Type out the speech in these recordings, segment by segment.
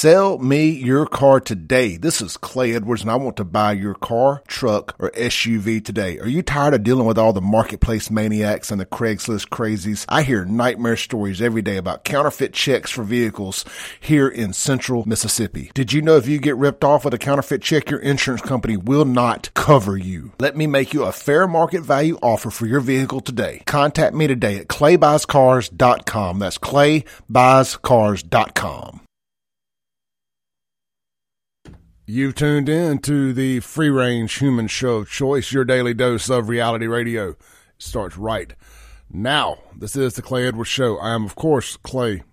Sell me your car today. This is Clay Edwards and I want to buy your car, truck, or SUV today. Are you tired of dealing with all the marketplace maniacs and the Craigslist crazies? I hear nightmare stories every day about counterfeit checks for vehicles here in central Mississippi. Did you know if you get ripped off with a counterfeit check, your insurance company will not cover you? Let me make you a fair market value offer for your vehicle today. Contact me today at claybuyscars.com. That's claybuyscars.com. You've tuned in to the free range human show choice, your daily dose of reality radio. It starts right now. This is the Clay Edwards Show. I am, of course, Clay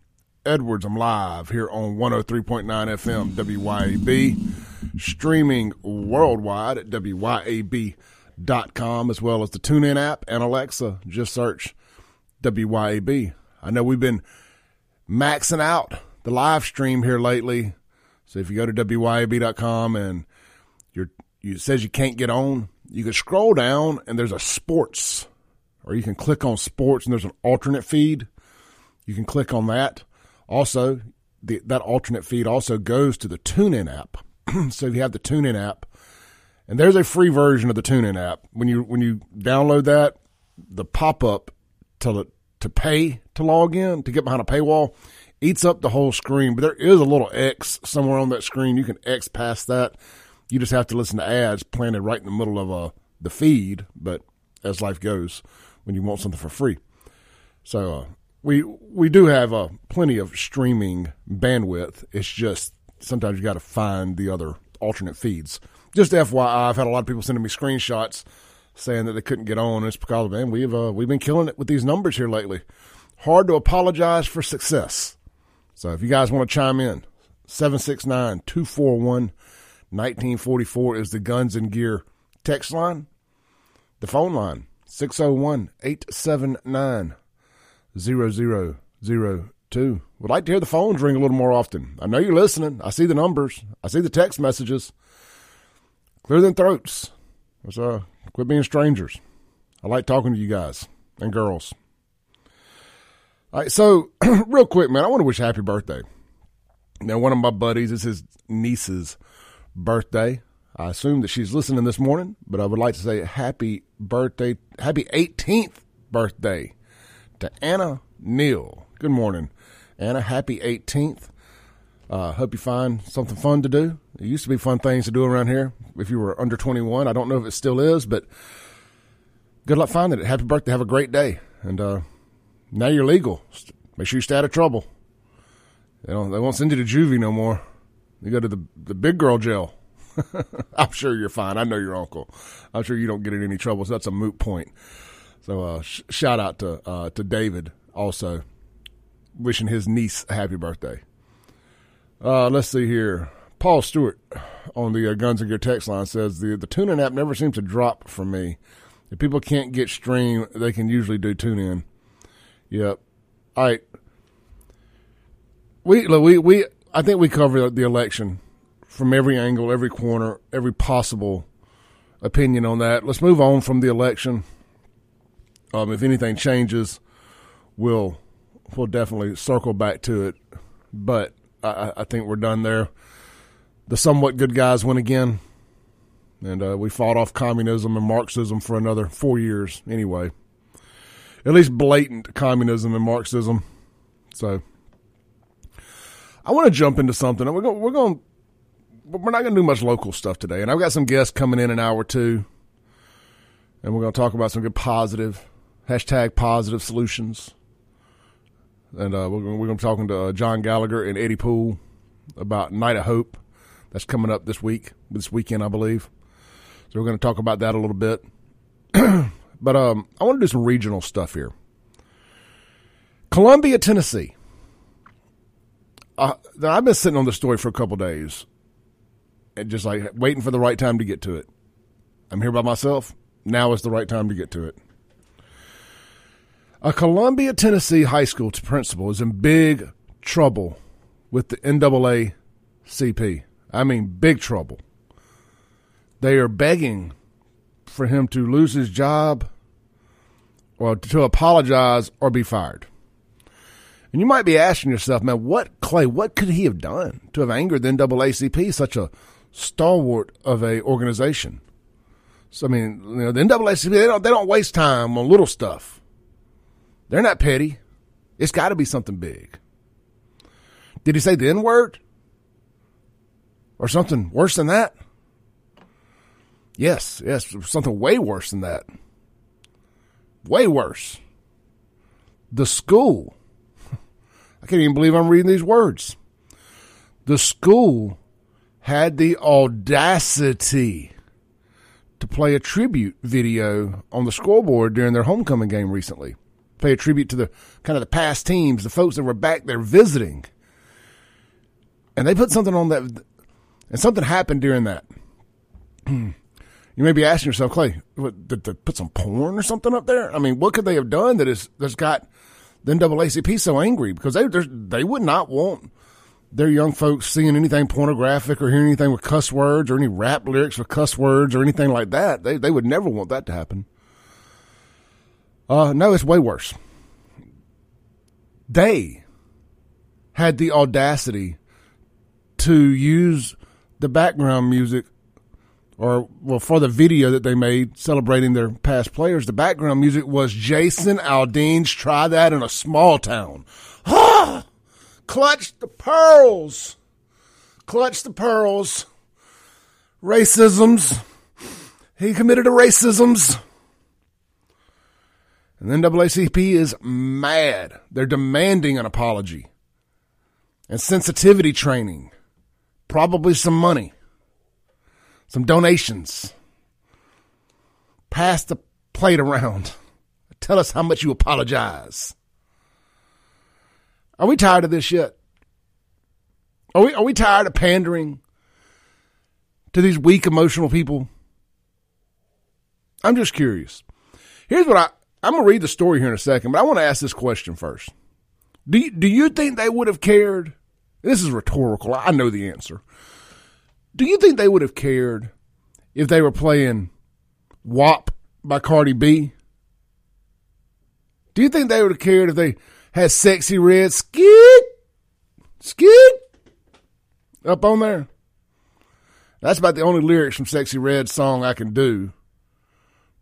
Edwards. I'm live here on 103.9 FM WYAB, streaming worldwide at WYAB.com, as well as the TuneIn app and Alexa. Just search WYAB. I know we've been maxing out the live stream here lately so if you go to WYAB.com and you're, you, it says you can't get on, you can scroll down and there's a sports, or you can click on sports and there's an alternate feed. You can click on that. Also, the, that alternate feed also goes to the TuneIn app. so if you have the TuneIn app, and there's a free version of the TuneIn app. When you when you download that, the pop up to to pay to log in to get behind a paywall eats up the whole screen, but there is a little X somewhere on that screen. You can X past that. You just have to listen to ads planted right in the middle of uh, the feed, but as life goes, when you want something for free. So uh, we we do have uh, plenty of streaming bandwidth. It's just sometimes you got to find the other alternate feeds. Just FYI, I've had a lot of people sending me screenshots saying that they couldn't get on. It's because man, we've uh, we've been killing it with these numbers here lately. Hard to apologize for success. So if you guys want to chime in, 769 241 1944 is the Guns and Gear text line. The phone line, 601 879 0002. Would like to hear the phones ring a little more often. I know you're listening. I see the numbers, I see the text messages. Clear them throats. Let's uh, quit being strangers. I like talking to you guys and girls. All right, so real quick, man, I want to wish happy birthday. Now, one of my buddies is his niece's birthday. I assume that she's listening this morning, but I would like to say happy birthday, happy 18th birthday to Anna Neal. Good morning, Anna. Happy 18th. Uh, hope you find something fun to do. It used to be fun things to do around here if you were under 21. I don't know if it still is, but good luck finding it. Happy birthday. Have a great day. And, uh, now you're legal. Make sure you stay out of trouble. They don't. They won't send you to juvie no more. You go to the the big girl jail. I'm sure you're fine. I know your uncle. I'm sure you don't get in any trouble. So that's a moot point. So uh, sh- shout out to uh, to David also, wishing his niece a happy birthday. Uh, let's see here. Paul Stewart on the uh, Guns and Gear text line says the the TuneIn app never seems to drop for me. If people can't get stream, they can usually do TuneIn. Yep. All right. We we we I think we covered the election from every angle, every corner, every possible opinion on that. Let's move on from the election. Um, if anything changes, we'll we'll definitely circle back to it. But I, I think we're done there. The somewhat good guys win again, and uh, we fought off communism and Marxism for another four years anyway at least blatant communism and Marxism. So I want to jump into something. We're going. We're going. We're not going to do much local stuff today, and I've got some guests coming in an hour or two, and we're going to talk about some good positive hashtag positive solutions. And uh, we're going, to be talking to uh, John Gallagher and Eddie Poole about Night of Hope. That's coming up this week, this weekend, I believe. So we're going to talk about that a little bit. But um, I want to do some regional stuff here. Columbia, Tennessee. Uh, I've been sitting on this story for a couple days, and just like waiting for the right time to get to it. I'm here by myself. Now is the right time to get to it. A Columbia, Tennessee high school principal is in big trouble with the NAACP. I mean, big trouble. They are begging for him to lose his job or to apologize or be fired. And you might be asking yourself, man, what Clay, what could he have done to have angered the NAACP, such a stalwart of a organization? So I mean, you know, the NAACP they don't they don't waste time on little stuff. They're not petty. It's got to be something big. Did he say the N word? Or something worse than that? Yes, yes, something way worse than that. Way worse. The school. I can't even believe I'm reading these words. The school had the audacity to play a tribute video on the scoreboard during their homecoming game recently. Play a tribute to the kind of the past teams, the folks that were back there visiting. And they put something on that, and something happened during that. You may be asking yourself, Clay, what, did they put some porn or something up there? I mean, what could they have done that is that's got the NAACP so angry because they they would not want their young folks seeing anything pornographic or hearing anything with cuss words or any rap lyrics with cuss words or anything like that. They they would never want that to happen. Uh, no, it's way worse. They had the audacity to use the background music or well for the video that they made celebrating their past players the background music was jason aldean's try that in a small town. Clutch the pearls. Clutch the pearls. Racisms. He committed a racisms. And then NAACP is mad. They're demanding an apology and sensitivity training, probably some money some donations. Pass the plate around. Tell us how much you apologize. Are we tired of this yet? Are we, are we tired of pandering to these weak emotional people? I'm just curious. Here's what I, I'm going to read the story here in a second, but I want to ask this question first. Do you, do you think they would have cared? This is rhetorical. I know the answer. Do you think they would have cared if they were playing WAP by Cardi B? Do you think they would have cared if they had sexy Red skid skid up on there? That's about the only lyrics from Sexyy Red song I can do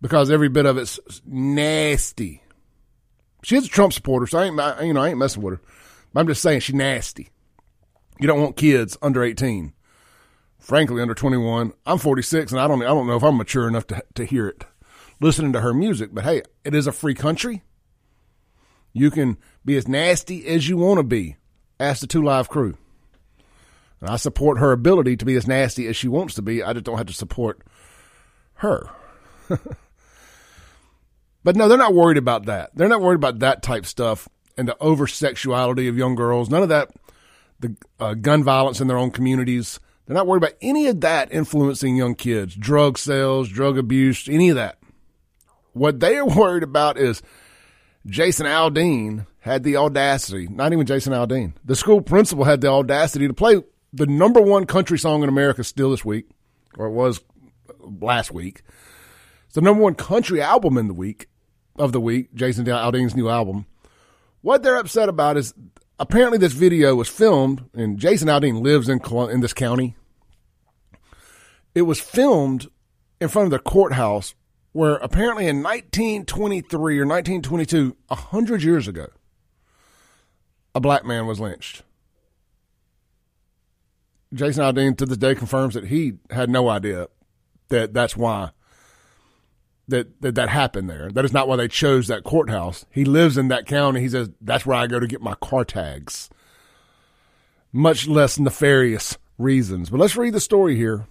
because every bit of it's nasty. She's a Trump supporter, so I ain't you know I ain't messing with her. I'm just saying she's nasty. You don't want kids under 18 frankly under 21. I'm 46 and I don't I don't know if I'm mature enough to to hear it listening to her music, but hey, it is a free country. You can be as nasty as you want to be. Ask the 2 Live Crew. And I support her ability to be as nasty as she wants to be. I just don't have to support her. but no, they're not worried about that. They're not worried about that type stuff and the over sexuality of young girls. None of that, the uh, gun violence in their own communities. They're not worried about any of that influencing young kids, drug sales, drug abuse, any of that. What they are worried about is Jason Aldean had the audacity, not even Jason Aldean, the school principal had the audacity to play the number one country song in America still this week, or it was last week. It's the number one country album in the week of the week, Jason Aldean's new album. What they're upset about is apparently this video was filmed, and Jason Aldean lives in in this county. It was filmed in front of the courthouse, where apparently in 1923 or 1922, a hundred years ago, a black man was lynched. Jason Aldean to this day confirms that he had no idea that that's why that, that that happened there. That is not why they chose that courthouse. He lives in that county. He says that's where I go to get my car tags. Much less nefarious reasons. But let's read the story here.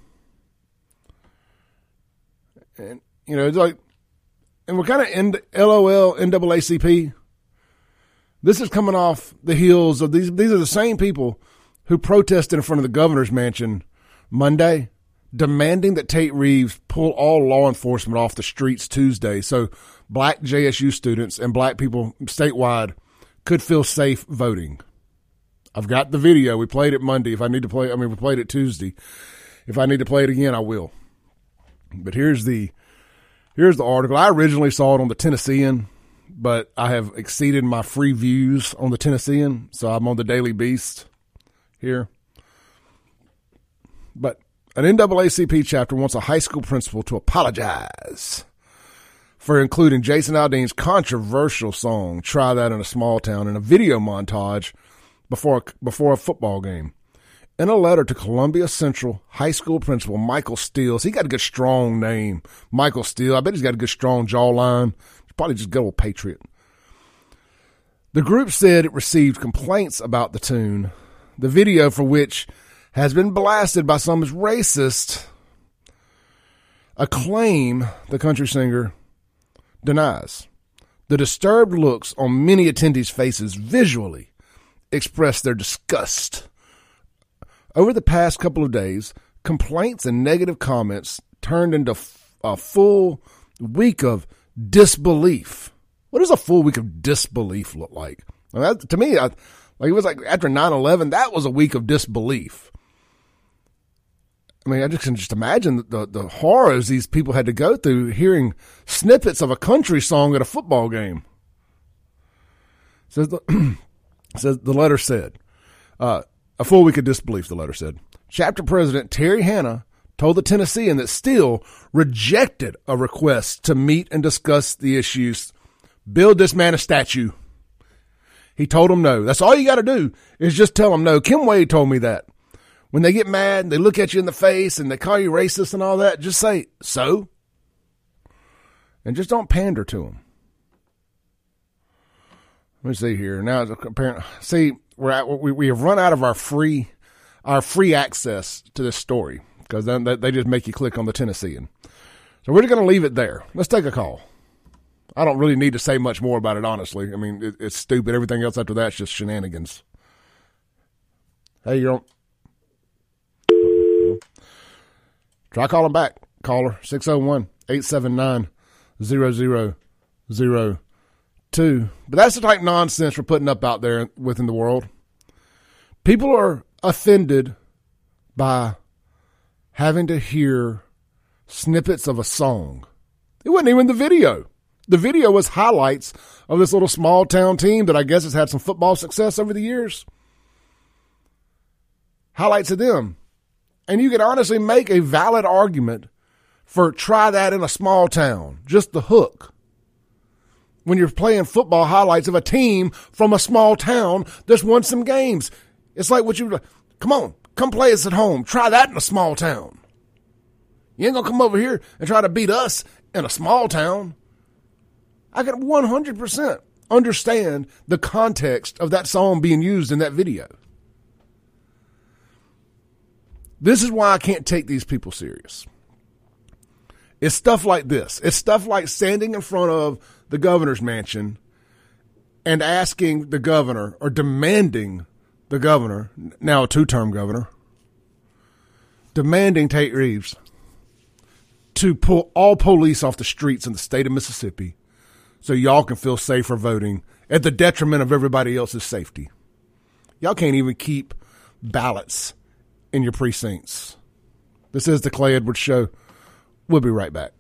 And you know, it's like, and we're kind of in LOL NAACP. This is coming off the heels of these. These are the same people who protested in front of the governor's mansion Monday demanding that Tate Reeves pull all law enforcement off the streets Tuesday so black JSU students and black people statewide could feel safe voting. I've got the video. We played it Monday. If I need to play, I mean, we played it Tuesday. If I need to play it again, I will. But here's the here's the article. I originally saw it on the Tennessean, but I have exceeded my free views on the Tennessean, so I'm on the Daily Beast here. But an NAACP chapter wants a high school principal to apologize for including Jason Aldean's controversial song "Try That in a Small Town" in a video montage before before a football game. In a letter to Columbia Central High School principal Michael Steele, he got a good strong name, Michael Steele. I bet he's got a good strong jawline. He's probably just a good old patriot. The group said it received complaints about the tune, the video for which has been blasted by some as racist, a claim the country singer denies. The disturbed looks on many attendees' faces visually express their disgust. Over the past couple of days, complaints and negative comments turned into a full week of disbelief. What does a full week of disbelief look like? That, to me, I, like it was like after 9-11, that was a week of disbelief. I mean, I just can just imagine the, the horrors these people had to go through hearing snippets of a country song at a football game. Says the, says the letter said, uh, a full week of disbelief, the letter said. Chapter President Terry Hanna told the Tennessean that Steele rejected a request to meet and discuss the issues. Build this man a statue. He told him no. That's all you got to do is just tell him no. Kim Wade told me that when they get mad and they look at you in the face and they call you racist and all that, just say, so? And just don't pander to them. Let me see here. Now, apparent, see, we're at, we, we have run out of our free, our free access to this story because then they just make you click on the Tennessean. So we're going to leave it there. Let's take a call. I don't really need to say much more about it, honestly. I mean, it, it's stupid. Everything else after that's just shenanigans. Hey, you're on. Try calling back. Caller 601 879 0002. But that's the type of nonsense we're putting up out there within the world. People are offended by having to hear snippets of a song. It wasn't even the video. The video was highlights of this little small town team that I guess has had some football success over the years. Highlights of them. And you can honestly make a valid argument for try that in a small town, just the hook. When you're playing football highlights of a team from a small town that's won some games. It's like what you, come on, come play us at home. Try that in a small town. You ain't gonna come over here and try to beat us in a small town. I can 100% understand the context of that song being used in that video. This is why I can't take these people serious. It's stuff like this. It's stuff like standing in front of the governor's mansion and asking the governor or demanding the governor, now a two term governor, demanding Tate Reeves to pull all police off the streets in the state of Mississippi so y'all can feel safer voting at the detriment of everybody else's safety. Y'all can't even keep ballots in your precincts. This is the Clay Edwards Show. We'll be right back.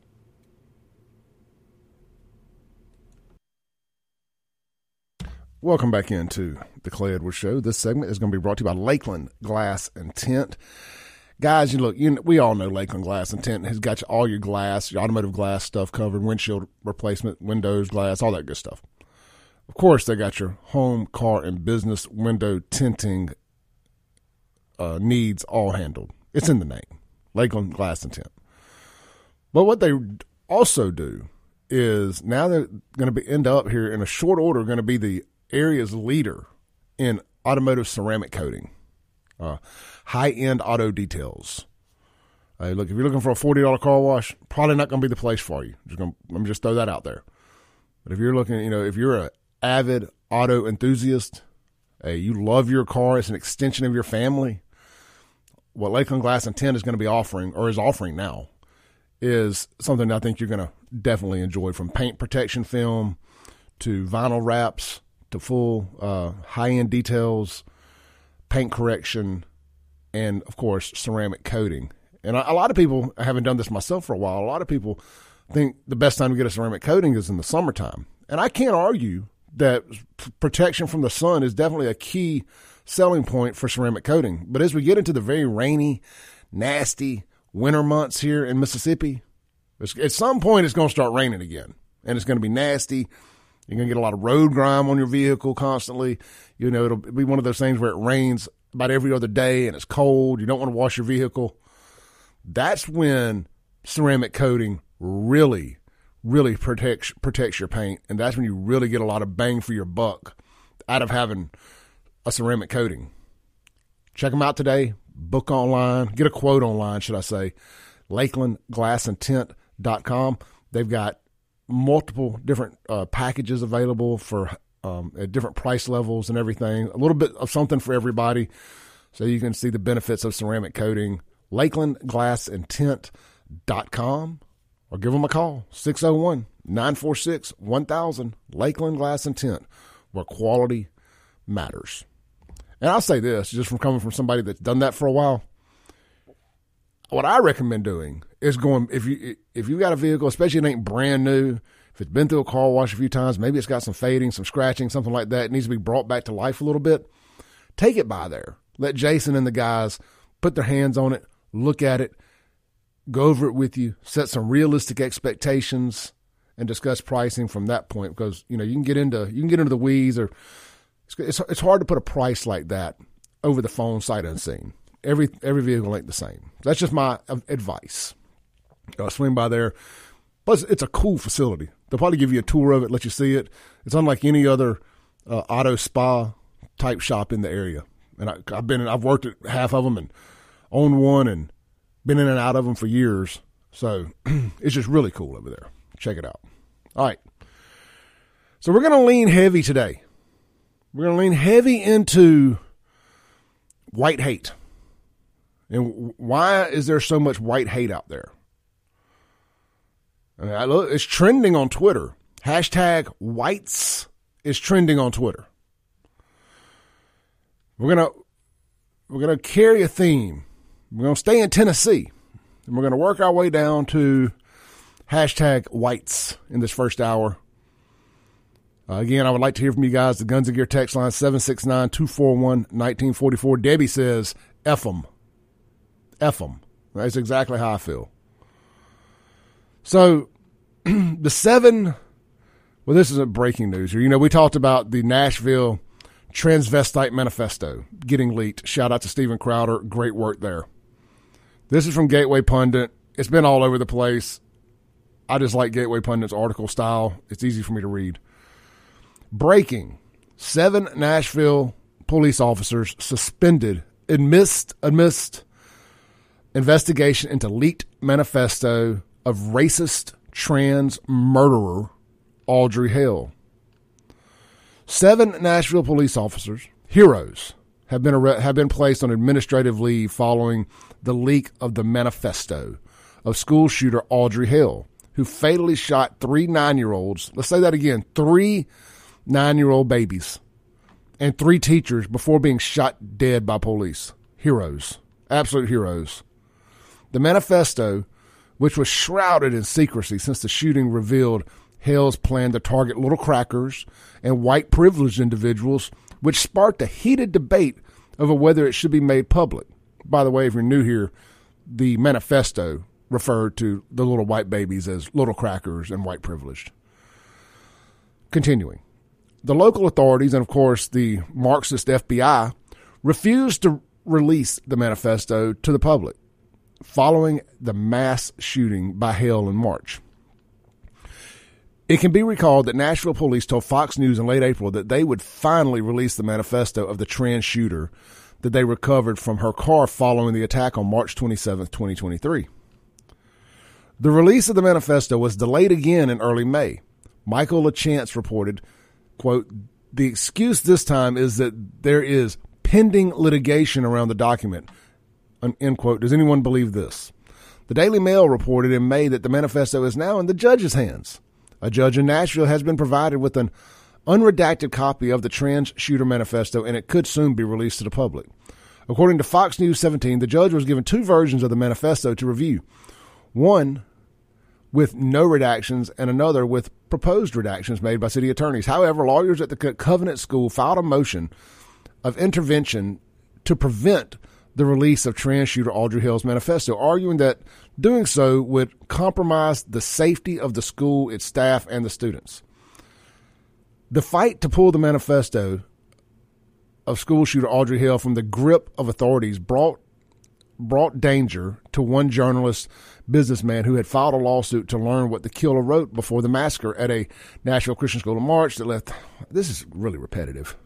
Welcome back into the Clay Edwards Show. This segment is going to be brought to you by Lakeland Glass and Tint. Guys, you look, you know, we all know Lakeland Glass and Tint has got you all your glass, your automotive glass stuff covered, windshield replacement, windows, glass, all that good stuff. Of course, they got your home, car, and business window tinting uh, needs all handled. It's in the name, Lakeland Glass and Tint. But what they also do is now they're going to be end up here in a short order going to be the area's leader in automotive ceramic coating, uh, high end auto details. Uh, look, if you're looking for a forty dollar car wash, probably not going to be the place for you. Just gonna, let me just throw that out there. But if you're looking, you know, if you're an avid auto enthusiast, hey, you love your car, it's an extension of your family what Lakeland Glass and Tint is going to be offering, or is offering now, is something I think you're going to definitely enjoy from paint protection film to vinyl wraps to full uh, high end details, paint correction, and of course, ceramic coating. And a, a lot of people, I haven't done this myself for a while, a lot of people think the best time to get a ceramic coating is in the summertime. And I can't argue that protection from the sun is definitely a key selling point for ceramic coating. But as we get into the very rainy, nasty winter months here in Mississippi, at some point it's going to start raining again and it's going to be nasty. You're going to get a lot of road grime on your vehicle constantly. You know, it'll be one of those things where it rains about every other day and it's cold. You don't want to wash your vehicle. That's when ceramic coating really, really protects protects your paint, and that's when you really get a lot of bang for your buck out of having a ceramic coating. Check them out today. Book online, get a quote online, should I say? LakelandGlassandTint.com. They've got multiple different uh, packages available for um, at different price levels and everything. A little bit of something for everybody, so you can see the benefits of ceramic coating. LakelandGlassandTint.com or give them a call 601 946 1000 Lakeland Glass and Tint, where quality matters. And I'll say this just from coming from somebody that's done that for a while. What I recommend doing is going if you if you got a vehicle, especially if it ain't brand new, if it's been through a car wash a few times, maybe it's got some fading, some scratching, something like that, it needs to be brought back to life a little bit. Take it by there. Let Jason and the guys put their hands on it, look at it, go over it with you, set some realistic expectations, and discuss pricing from that point. Because you know you can get into you can get into the weeds, or it's it's hard to put a price like that over the phone sight unseen. Every every vehicle ain't the same. That's just my advice. Swing by there. Plus, it's a cool facility. They'll probably give you a tour of it, let you see it. It's unlike any other uh, auto spa type shop in the area. And I, have been, I've worked at half of them and owned one, and been in and out of them for years. So it's just really cool over there. Check it out. All right. So we're going to lean heavy today. We're going to lean heavy into white hate. And why is there so much white hate out there? I mean, I look, it's trending on Twitter. Hashtag whites is trending on Twitter. We're gonna we're gonna carry a theme we're going to stay in Tennessee and we're going to work our way down to hashtag whites in this first hour. Uh, again, I would like to hear from you guys. The Guns and Gear text line 769 241 1944. Debbie says, F them. F them. That's exactly how I feel. So, the seven, well, this isn't breaking news here. You know, we talked about the Nashville Transvestite Manifesto getting leaked. Shout out to Steven Crowder. Great work there. This is from Gateway Pundit. It's been all over the place. I just like Gateway Pundit's article style. It's easy for me to read. Breaking seven Nashville police officers suspended amidst, amidst investigation into leaked manifesto of racist trans murderer Audrey Hale. Seven Nashville police officers, heroes, have been have been placed on administrative leave following the leak of the manifesto of school shooter Audrey Hale, who fatally shot three nine year olds. Let's say that again three nine year old babies and three teachers before being shot dead by police. Heroes. Absolute heroes. The manifesto, which was shrouded in secrecy since the shooting revealed Hale's plan to target little crackers and white privileged individuals, which sparked a heated debate over whether it should be made public by the way, if you're new here, the manifesto referred to the little white babies as little crackers and white privileged. Continuing. The local authorities and, of course, the Marxist FBI refused to release the manifesto to the public following the mass shooting by Hale in March. It can be recalled that Nashville police told Fox News in late April that they would finally release the manifesto of the trans shooter that they recovered from her car following the attack on March 27, 2023. The release of the manifesto was delayed again in early May. Michael LaChance reported, quote, the excuse this time is that there is pending litigation around the document. End quote. Does anyone believe this? The Daily Mail reported in May that the manifesto is now in the judge's hands. A judge in Nashville has been provided with an unredacted copy of the trans shooter manifesto, and it could soon be released to the public. According to Fox News 17, the judge was given two versions of the manifesto to review one with no redactions and another with proposed redactions made by city attorneys. However, lawyers at the Covenant School filed a motion of intervention to prevent the release of trans shooter Audrey Hale's manifesto, arguing that doing so would compromise the safety of the school, its staff, and the students. The fight to pull the manifesto of school shooter Audrey Hill from the grip of authorities brought brought danger to one journalist businessman who had filed a lawsuit to learn what the killer wrote before the massacre at a Nashville Christian school in March that left this is really repetitive.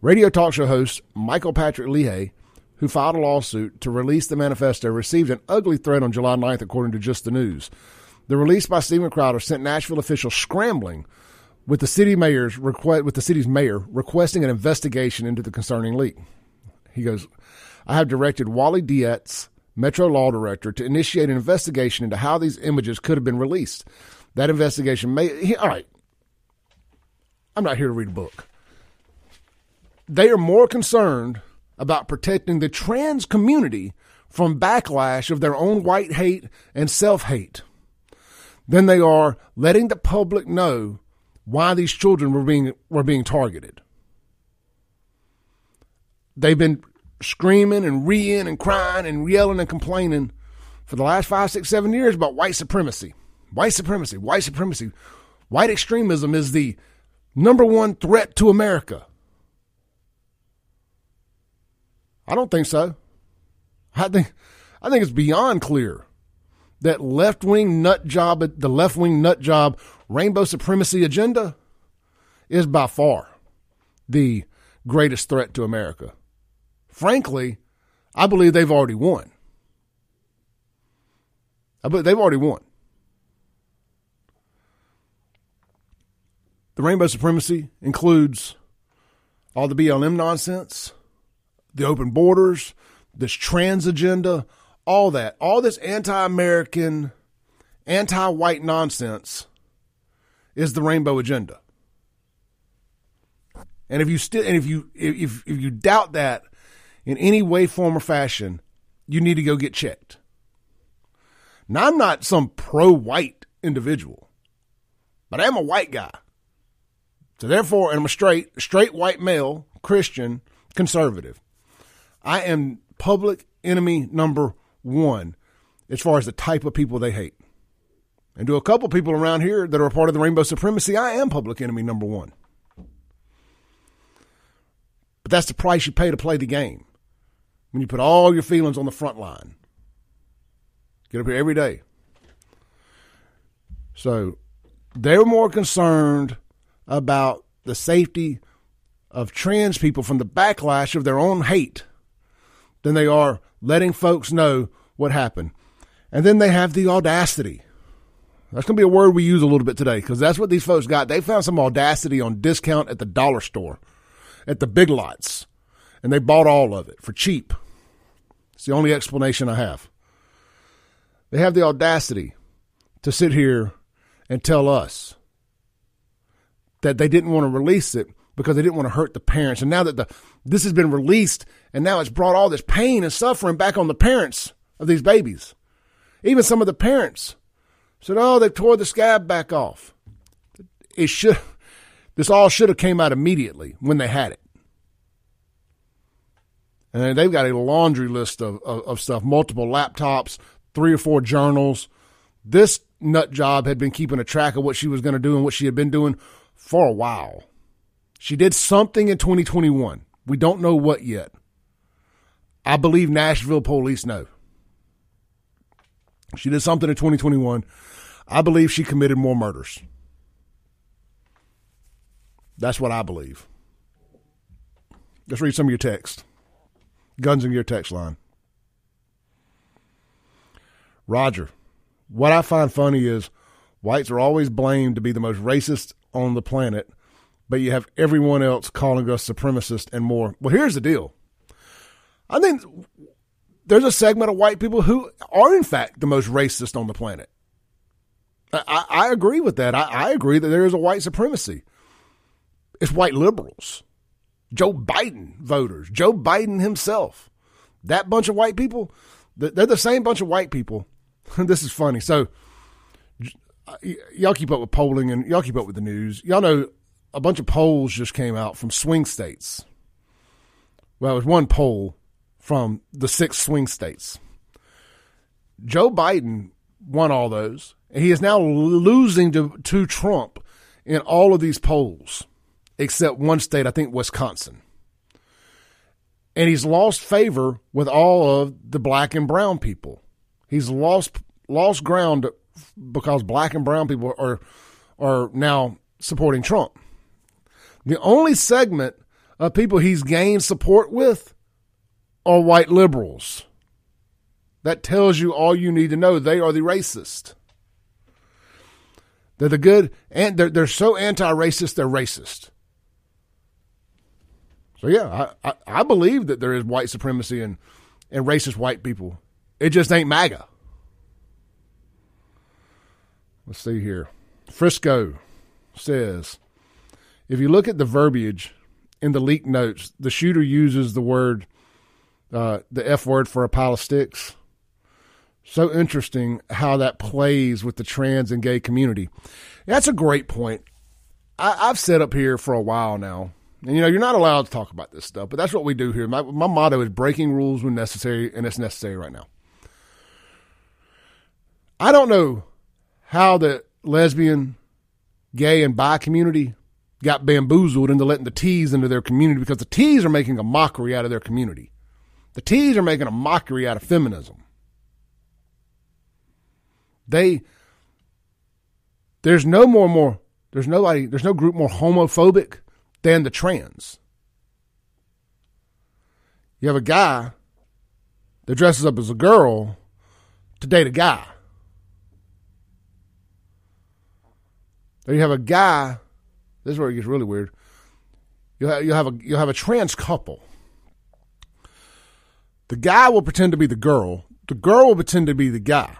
Radio talk show host Michael Patrick Leahy, who filed a lawsuit to release the manifesto, received an ugly threat on July 9th, according to Just the News. The release by Steven Crowder sent Nashville officials scrambling with the city mayor's request with the city's mayor requesting an investigation into the concerning leak. He goes, I have directed Wally Dietz, Metro Law Director, to initiate an investigation into how these images could have been released. That investigation may. He, all right. I'm not here to read a book. They are more concerned about protecting the trans community from backlash of their own white hate and self hate than they are letting the public know why these children were being were being targeted. They've been screaming and reeing and crying and yelling and complaining for the last five, six, seven years about white supremacy. White supremacy, white supremacy. White extremism is the number one threat to America. I don't think so. I think I think it's beyond clear that left wing nut job the left wing nut job rainbow supremacy agenda is by far the greatest threat to America. Frankly, I believe they've already won. I believe they've already won. The rainbow supremacy includes all the BLM nonsense, the open borders, this trans agenda, all that, all this anti American, anti white nonsense is the rainbow agenda. And if you still and if you if if you doubt that in any way, form, or fashion, you need to go get checked. Now I'm not some pro white individual, but I am a white guy. So therefore, I'm a straight, straight white male, Christian, conservative. I am public enemy number one as far as the type of people they hate. And to a couple people around here that are part of the rainbow supremacy, I am public enemy number one. But that's the price you pay to play the game. When you put all your feelings on the front line. Get up here every day. So they were more concerned about the safety of trans people from the backlash of their own hate than they are letting folks know what happened. And then they have the audacity. That's going to be a word we use a little bit today because that's what these folks got. They found some audacity on discount at the dollar store, at the big lots, and they bought all of it for cheap. It's the only explanation I have. They have the audacity to sit here and tell us that they didn't want to release it because they didn't want to hurt the parents. And now that the this has been released and now it's brought all this pain and suffering back on the parents of these babies. Even some of the parents said, "Oh, they tore the scab back off." It should this all should have came out immediately when they had it. And they've got a laundry list of, of, of stuff, multiple laptops, three or four journals. This nut job had been keeping a track of what she was going to do and what she had been doing for a while. She did something in 2021. We don't know what yet. I believe Nashville police know. She did something in 2021. I believe she committed more murders. That's what I believe. Let's read some of your text. Guns and Gear text line. Roger, what I find funny is whites are always blamed to be the most racist on the planet but you have everyone else calling us supremacist and more. Well, here's the deal. I think there's a segment of white people who are, in fact, the most racist on the planet. I, I agree with that. I, I agree that there is a white supremacy. It's white liberals, Joe Biden voters, Joe Biden himself. That bunch of white people, they're the same bunch of white people. this is funny. So, y- y'all keep up with polling and y'all keep up with the news. Y'all know a bunch of polls just came out from swing states. Well, it was one poll from the six swing states. Joe Biden won all those, and he is now losing to, to Trump in all of these polls, except one state, I think Wisconsin. And he's lost favor with all of the black and brown people. He's lost lost ground because black and brown people are are now supporting Trump. The only segment of people he's gained support with are white liberals. That tells you all you need to know. They are the racist. They're the good, and they're, they're so anti-racist, they're racist. So yeah, I, I, I believe that there is white supremacy and, and racist white people. It just ain't MAGA. Let's see here. Frisco says, if you look at the verbiage in the leak notes, the shooter uses the word, uh, the F word for a pile of sticks. So interesting how that plays with the trans and gay community. That's a great point. I, have said up here for a while now, and you know, you're not allowed to talk about this stuff, but that's what we do here. My, my motto is breaking rules when necessary, and it's necessary right now. I don't know how the lesbian, gay, and bi community got bamboozled into letting the T's into their community because the T's are making a mockery out of their community. The T's are making a mockery out of feminism. They there's no more more there's nobody there's no group more homophobic than the trans. You have a guy that dresses up as a girl to date a guy. Then you have a guy. This is where it gets really weird. You have, you have a you have a trans couple. The guy will pretend to be the girl. The girl will pretend to be the guy.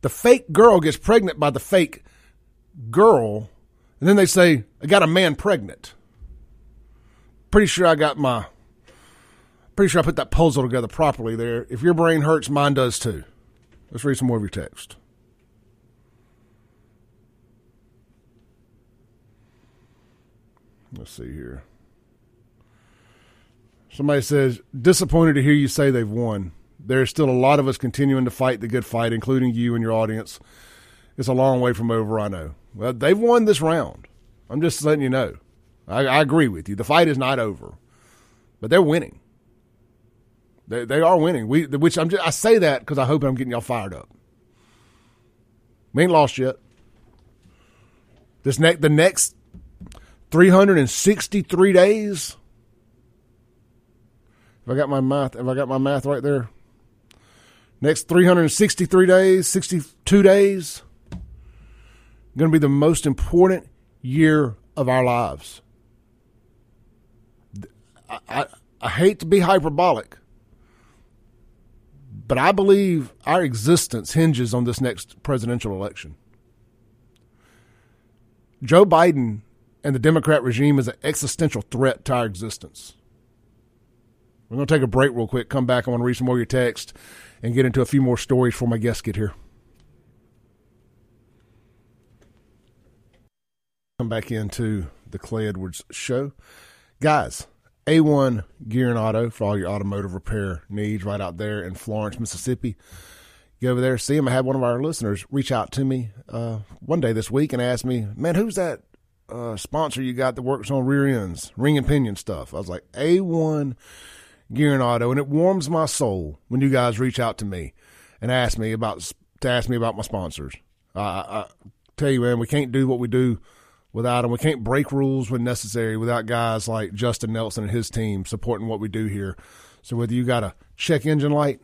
The fake girl gets pregnant by the fake girl, and then they say, "I got a man pregnant." Pretty sure I got my. Pretty sure I put that puzzle together properly there. If your brain hurts, mine does too. Let's read some more of your text. Let's see here. Somebody says, disappointed to hear you say they've won. There's still a lot of us continuing to fight the good fight, including you and your audience. It's a long way from over, I know. Well, they've won this round. I'm just letting you know. I, I agree with you. The fight is not over, but they're winning. They, they are winning. We, which I'm just, I say that because I hope I'm getting y'all fired up. We ain't lost yet. This next, the next 363 days. If I got my math, if I got my math right there, next 363 days, 62 days, going to be the most important year of our lives. I, I, I hate to be hyperbolic, but I believe our existence hinges on this next presidential election. Joe Biden and the Democrat regime is an existential threat to our existence. We're going to take a break real quick, come back. I want to read some more of your text and get into a few more stories before my guests get here. Come back into the Clay Edwards show. Guys, A1 Gear and Auto for all your automotive repair needs right out there in Florence, Mississippi. Go over there, see them. I had one of our listeners reach out to me uh, one day this week and ask me, man, who's that uh, sponsor you got that works on rear ends, ring and pinion stuff. I was like, A1 Gear and Auto. And it warms my soul when you guys reach out to me and ask me about, to ask me about my sponsors. I, I tell you, man, we can't do what we do without them. We can't break rules when necessary without guys like Justin Nelson and his team supporting what we do here. So whether you got a check engine light,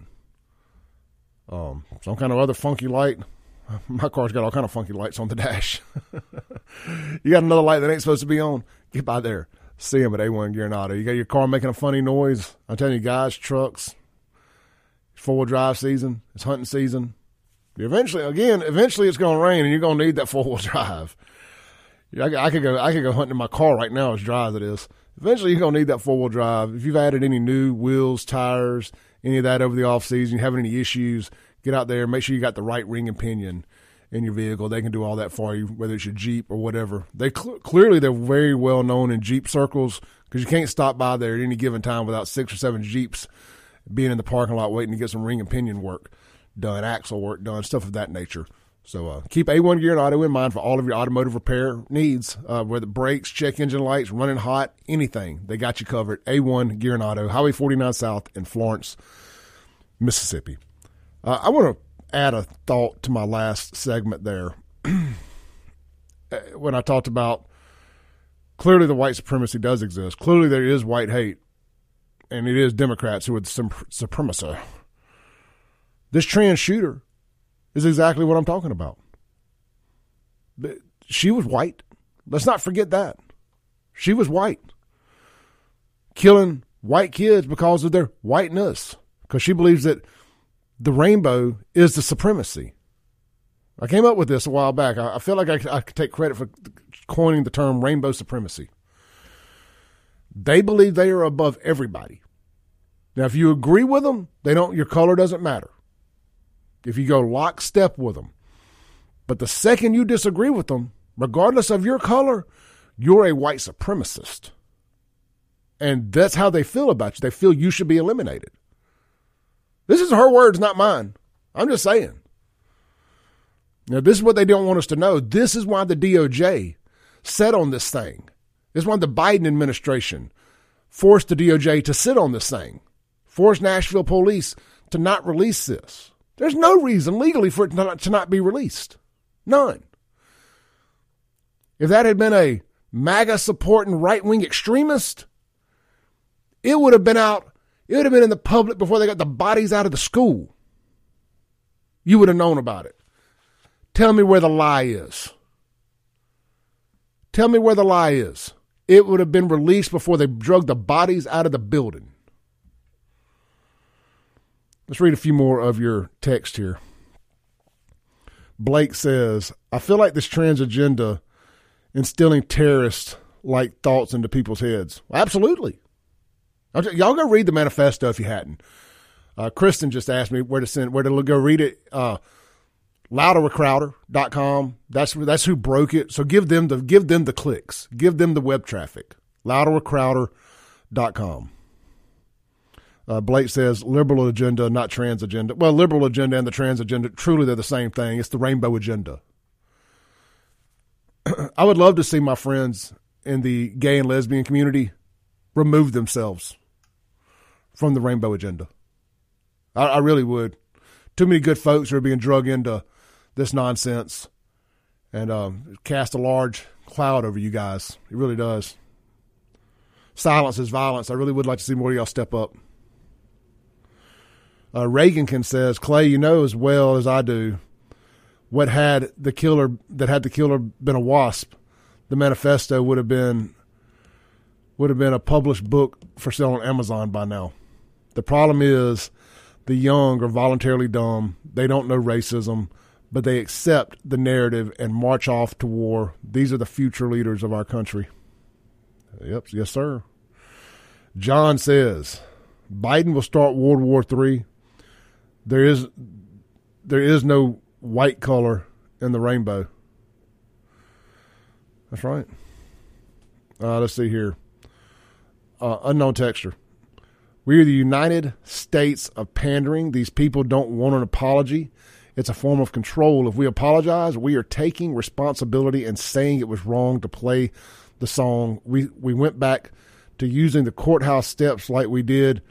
um, some kind of other funky light, my car's got all kind of funky lights on the dash. you got another light that ain't supposed to be on? Get by there. See them at A1 Gear and Auto. You got your car making a funny noise. I'm telling you, guys, trucks, four wheel drive season, it's hunting season. Eventually, again, eventually it's going to rain and you're going to need that four wheel drive. I, I, could go, I could go hunting in my car right now as dry as it is. Eventually, you're to need that four wheel drive. If you've added any new wheels, tires, any of that over the off season, have any issues, get out there, make sure you got the right ring and pinion in your vehicle. They can do all that for you, whether it's your Jeep or whatever. They cl- clearly they're very well known in Jeep circles because you can't stop by there at any given time without six or seven Jeeps being in the parking lot waiting to get some ring and pinion work done, axle work done, stuff of that nature. So uh, keep A1 Gear and Auto in mind for all of your automotive repair needs, uh, whether brakes, check engine lights, running hot, anything. They got you covered. A1 Gear and Auto, Highway 49 South in Florence, Mississippi. Uh, I want to add a thought to my last segment there. when I talked about clearly the white supremacy does exist. Clearly there is white hate, and it is Democrats who are the supremacy. This trans shooter is exactly what I'm talking about. She was white. Let's not forget that. She was white. Killing white kids because of their whiteness. Because she believes that the rainbow is the supremacy. I came up with this a while back. I, feel like I, I could take credit for coining the term rainbow supremacy. They believe they are above everybody. Now, if you agree with them, they don't. Your color doesn't matter if you go lockstep with them. But the second you disagree with them, regardless of your color, you're a white supremacist. And that's how they feel about you. They feel you should be eliminated. This is her words, not mine. I'm just saying. Now, this is what they don't want us to know. This is why the DOJ set on this thing. This is why the Biden administration forced the DOJ to sit on this thing, forced Nashville police to not release this. There's no reason legally for it to not, to not be released. None. If that had been a MAGA supporting right wing extremist, it would have been out, it would have been in the public before they got the bodies out of the school. You would have known about it. Tell me where the lie is. Tell me where the lie is. It would have been released before they drug the bodies out of the building. Let's read a few more of your text here. Blake says, I feel like this trans agenda instilling terrorist like thoughts into people's heads. Absolutely. Y'all go read the manifesto if you hadn't. Uh, Kristen just asked me where to send, where to go read it. Uh, louderwithcrowder.com. That's, that's who broke it. So give them the, give them the clicks, give them the web traffic. louderwithcrowder.com. Uh, Blake says liberal agenda, not trans agenda. Well, liberal agenda and the trans agenda, truly they're the same thing. It's the rainbow agenda. I would love to see my friends in the gay and lesbian community remove themselves from the rainbow agenda. I, I really would. Too many good folks are being drug into this nonsense and um, cast a large cloud over you guys. It really does. Silence is violence. I really would like to see more of y'all step up. Uh, Reagankin says, Clay, you know as well as I do what had the killer that had the killer been a wasp, the manifesto would have been would have been a published book for sale on Amazon by now. The problem is the young are voluntarily dumb. They don't know racism, but they accept the narrative and march off to war. These are the future leaders of our country. Yep, yes, sir. John says Biden will start World War III there is there is no white color in the rainbow. That's right. Uh, let's see here. Uh, unknown texture. We are the United States of pandering. These people don't want an apology. It's a form of control. If we apologize, we are taking responsibility and saying it was wrong to play the song. We we went back to using the courthouse steps like we did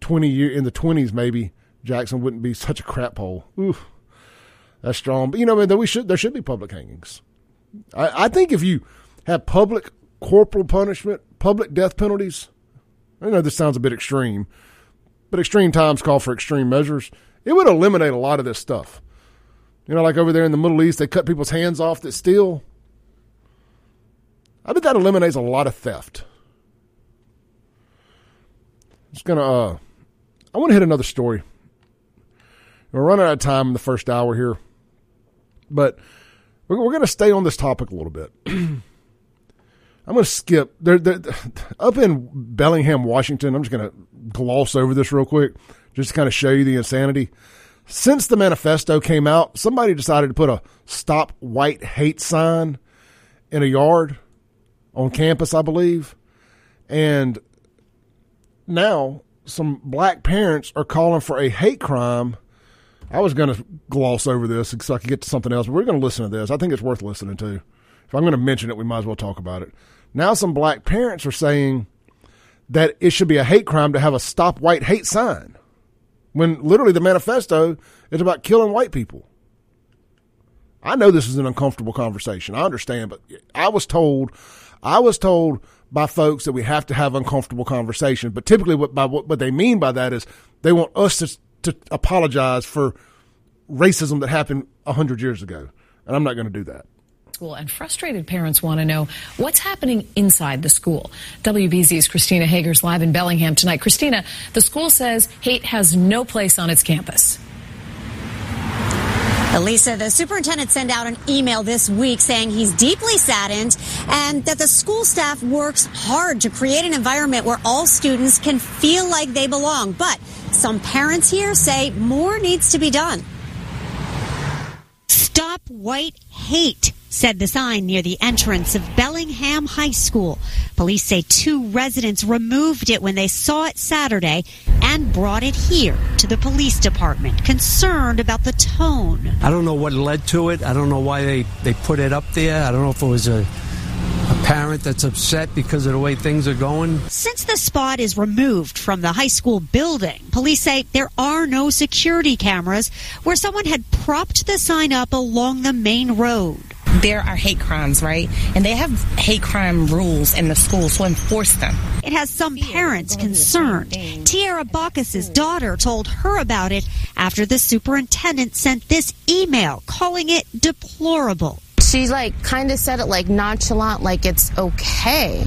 twenty year in the twenties maybe Jackson wouldn't be such a crap hole. Oof, that's strong. But you know, I mean, we should there should be public hangings. I, I think if you have public corporal punishment, public death penalties, I know this sounds a bit extreme, but extreme times call for extreme measures. It would eliminate a lot of this stuff. You know, like over there in the Middle East, they cut people's hands off that steal. I bet that eliminates a lot of theft. Just gonna, uh, I want to hit another story. We're running out of time in the first hour here, but we're, we're going to stay on this topic a little bit. I'm going to skip. They're, they're, up in Bellingham, Washington. I'm just going to gloss over this real quick, just to kind of show you the insanity. Since the manifesto came out, somebody decided to put a stop white hate sign in a yard on campus, I believe. And now some black parents are calling for a hate crime. I was going to gloss over this so I could get to something else, but we're going to listen to this. I think it's worth listening to. If I'm going to mention it, we might as well talk about it. Now, some black parents are saying that it should be a hate crime to have a stop white hate sign when literally the manifesto is about killing white people. I know this is an uncomfortable conversation. I understand, but I was told, I was told by folks that we have to have uncomfortable conversations. But typically, what by what, what they mean by that is they want us to to apologize for racism that happened hundred years ago, and I'm not going to do that school, and frustrated parents want to know what's happening inside the school. WBZ's Christina Hager's live in Bellingham tonight. Christina, the school says hate has no place on its campus. Elisa, the superintendent sent out an email this week saying he's deeply saddened and that the school staff works hard to create an environment where all students can feel like they belong. But some parents here say more needs to be done. Stop white hate said the sign near the entrance of Bellingham High School. Police say two residents removed it when they saw it Saturday and brought it here to the police department, concerned about the tone. I don't know what led to it. I don't know why they, they put it up there. I don't know if it was a parent that's upset because of the way things are going. Since the spot is removed from the high school building, police say there are no security cameras where someone had propped the sign up along the main road there are hate crimes, right? And they have hate crime rules in the school, so enforce them. It has some parents concerned. Tiara Bacchus's daughter told her about it after the superintendent sent this email calling it deplorable. She like kind of said it like nonchalant, like it's okay.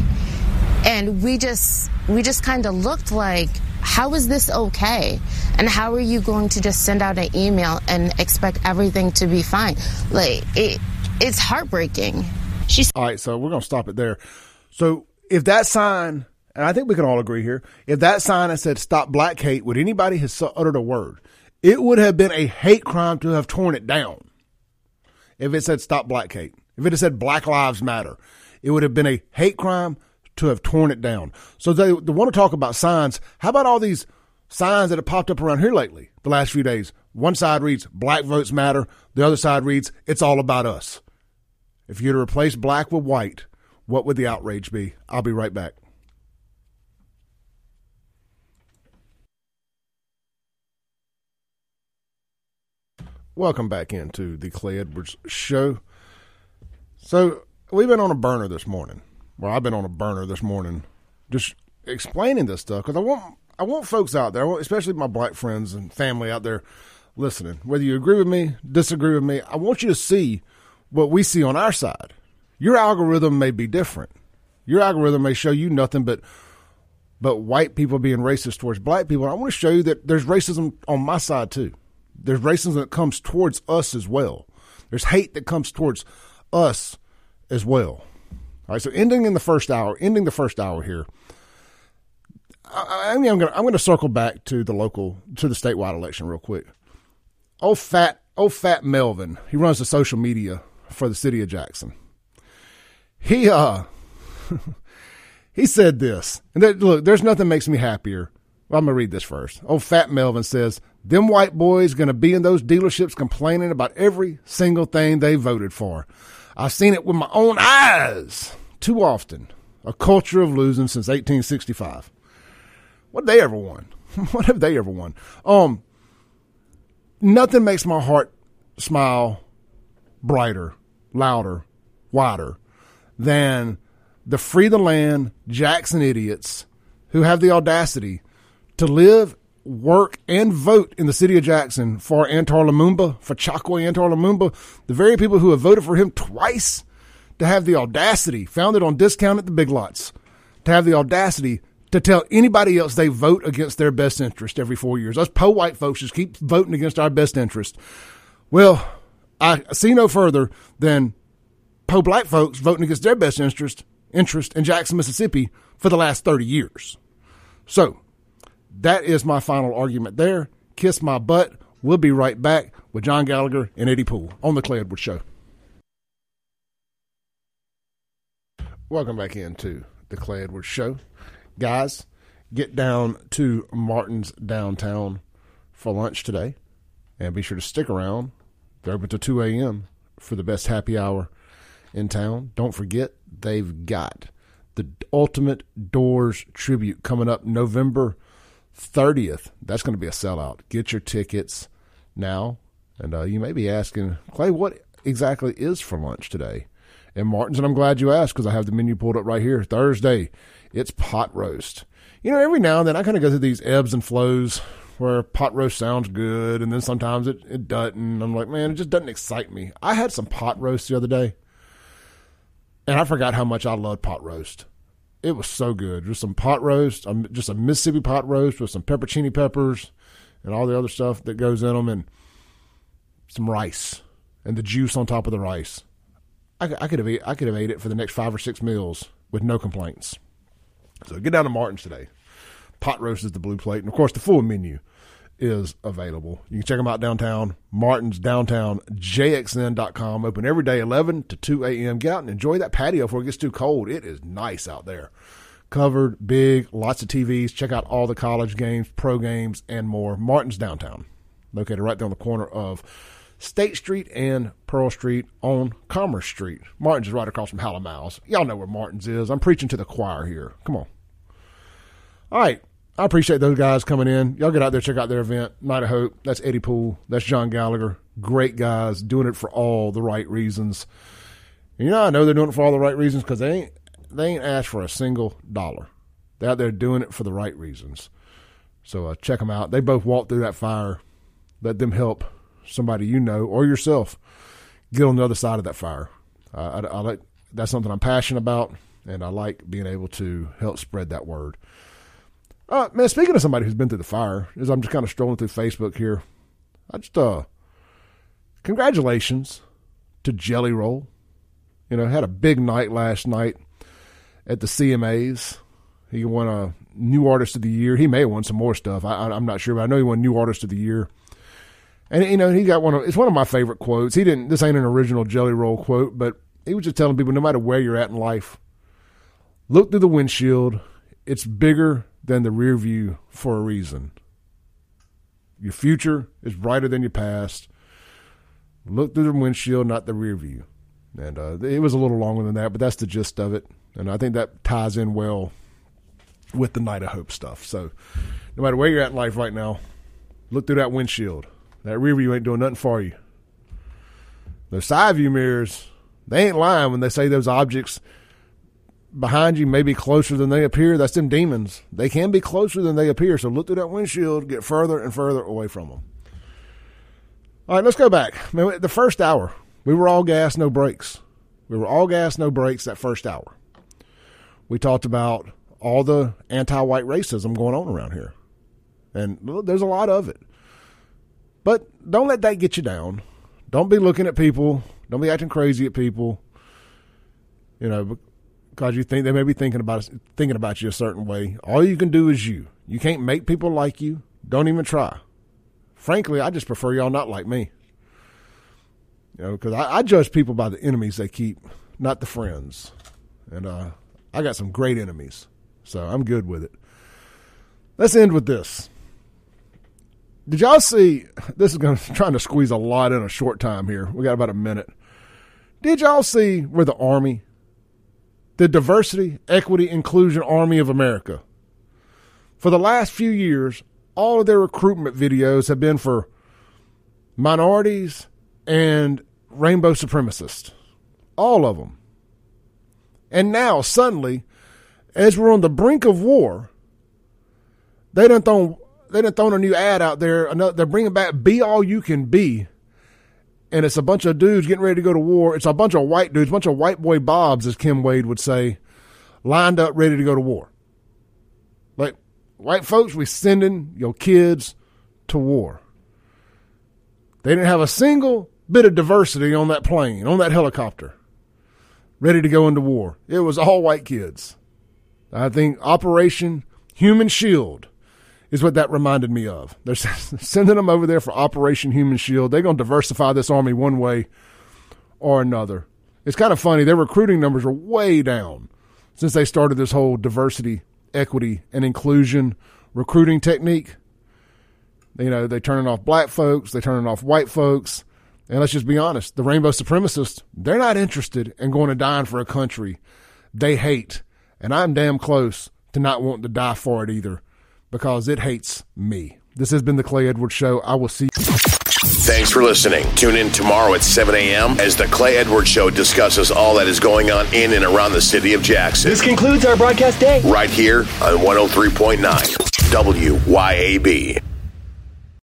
And we just we just kind of looked like how is this okay? And how are you going to just send out an email and expect everything to be fine? Like it it's heartbreaking. She's all right. So we're gonna stop it there. So if that sign, and I think we can all agree here, if that sign had said "Stop Black Hate," would anybody have uttered a word? It would have been a hate crime to have torn it down. If it said "Stop Black Hate," if it had said "Black Lives Matter," it would have been a hate crime to have torn it down. So they, they want to talk about signs. How about all these signs that have popped up around here lately, the last few days? One side reads "Black votes matter," the other side reads "It's all about us." If you were to replace black with white, what would the outrage be? I'll be right back. Welcome back into the Clay Edwards Show. So, we've been on a burner this morning. Well, I've been on a burner this morning just explaining this stuff because I want I want folks out there, especially my black friends and family out there listening. Whether you agree with me, disagree with me, I want you to see what we see on our side. Your algorithm may be different. Your algorithm may show you nothing but but white people being racist towards black people. I want to show you that there's racism on my side too. There's racism that comes towards us as well. There's hate that comes towards us as well. All right, so ending in the first hour, ending the first hour here. I, going to I'm going to circle back to the local to the statewide election real quick. Oh fat, oh fat Melvin. He runs the social media for the city of Jackson. He uh he said this, and that, look, there's nothing makes me happier. Well, I'm gonna read this first. Old Fat Melvin says, "Them white boys gonna be in those dealerships complaining about every single thing they voted for. I've seen it with my own eyes too often. A culture of losing since 1865. What they ever won? what have they ever won? Um, nothing makes my heart smile brighter louder, wider than the free the land Jackson idiots who have the audacity to live, work, and vote in the city of Jackson for Antar Lumumba, for Chokwe Antar Lumumba, the very people who have voted for him twice to have the audacity, founded on discount at the big lots, to have the audacity to tell anybody else they vote against their best interest every four years. Us po white folks just keep voting against our best interest. Well, I see no further than po black folks voting against their best interest interest in Jackson, Mississippi for the last 30 years. So that is my final argument there. Kiss my butt. We'll be right back with John Gallagher and Eddie Poole on the Clay Edwards Show. Welcome back into the Clay Edwards Show. Guys, get down to Martin's downtown for lunch today. And be sure to stick around. They're open to 2 a.m. for the best happy hour in town. Don't forget, they've got the Ultimate Doors tribute coming up November 30th. That's going to be a sellout. Get your tickets now. And uh, you may be asking, Clay, what exactly is for lunch today? And Martin's, and I'm glad you asked because I have the menu pulled up right here. Thursday, it's pot roast. You know, every now and then I kind of go through these ebbs and flows where pot roast sounds good, and then sometimes it, it doesn't. I'm like, man, it just doesn't excite me. I had some pot roast the other day, and I forgot how much I love pot roast. It was so good. Just some pot roast, um, just a Mississippi pot roast with some pepperoncini peppers and all the other stuff that goes in them, and some rice and the juice on top of the rice. I, I could have ate, I could have ate it for the next five or six meals with no complaints. So get down to Martin's today. Pot roast is the blue plate, and of course the full menu is available. You can check them out downtown. Martin's downtown jxn.com. Open every day 11 to 2 a.m. Get out and enjoy that patio before it gets too cold. It is nice out there. Covered, big, lots of TVs. Check out all the college games, pro games, and more. Martin's downtown, located right there on the corner of State Street and Pearl Street on Commerce Street. Martin's is right across from Hal & Mal's. Y'all know where Martin's is. I'm preaching to the choir here. Come on. All right. I appreciate those guys coming in. Y'all get out there, check out their event, Night of Hope. That's Eddie Poole. That's John Gallagher. Great guys doing it for all the right reasons. And you know, I know they're doing it for all the right reasons because they ain't they ain't asked for a single dollar. They're out there doing it for the right reasons. So uh, check them out. They both walked through that fire. Let them help somebody you know or yourself get on the other side of that fire. Uh, I, I like that's something I'm passionate about, and I like being able to help spread that word. Uh, man, speaking of somebody who's been through the fire, as I'm just kind of strolling through Facebook here, I just uh, congratulations to Jelly Roll. You know, had a big night last night at the CMAs. He won a New Artist of the Year. He may have won some more stuff. I, I'm not sure, but I know he won New Artist of the Year. And you know, he got one of it's one of my favorite quotes. He didn't. This ain't an original Jelly Roll quote, but he was just telling people, no matter where you're at in life, look through the windshield. It's bigger than the rear view for a reason. Your future is brighter than your past. Look through the windshield, not the rear view. And uh, it was a little longer than that, but that's the gist of it. And I think that ties in well with the Night of Hope stuff. So no matter where you're at in life right now, look through that windshield. That rear view ain't doing nothing for you. Those side view mirrors, they ain't lying when they say those objects behind you may be closer than they appear. That's them demons. They can be closer than they appear. So look through that windshield, get further and further away from them. All right, let's go back. The first hour, we were all gas, no brakes. We were all gas, no brakes that first hour. We talked about all the anti white racism going on around here. And there's a lot of it. But don't let that get you down. Don't be looking at people. Don't be acting crazy at people. You know, because you think they may be thinking about thinking about you a certain way. All you can do is you. You can't make people like you. Don't even try. Frankly, I just prefer y'all not like me. You know, because I, I, judge people by the enemies they keep, not the friends. And uh, I got some great enemies, so I'm good with it. Let's end with this. Did y'all see? This is going to trying to squeeze a lot in a short time here. We got about a minute. Did y'all see where the army the Diversity, Equity, Inclusion Army of America. For the last few years, all of their recruitment videos have been for minorities and rainbow supremacists. All of them. And now, suddenly, as we're on the brink of war, they done thrown they done thrown a new ad out there. Another, they're bringing back "Be All You Can Be," and it's a bunch of dudes getting ready to go to war. It's a bunch of white dudes, a bunch of white boy bobs, as Kim Wade would say, lined up ready to go to war. Like white folks, we sending your kids to war. They didn't have a single bit of diversity on that plane, on that helicopter, ready to go into war. It was all white kids. I think Operation Human Shield is what that reminded me of. They're sending them over there for Operation Human Shield. They're going to diversify this army one way or another. It's kind of funny. Their recruiting numbers are way down since they started this whole diversity, equity, and inclusion recruiting technique. You know, they're turning off black folks, they're turning off white folks. And let's just be honest, the rainbow supremacists, they're not interested in going to dying for a country they hate. And I'm damn close to not wanting to die for it either because it hates me. This has been the Clay Edwards Show. I will see you. Thanks for listening. Tune in tomorrow at 7 a.m. as the Clay Edwards Show discusses all that is going on in and around the city of Jackson. This concludes our broadcast day. Right here on 103.9 WYAB.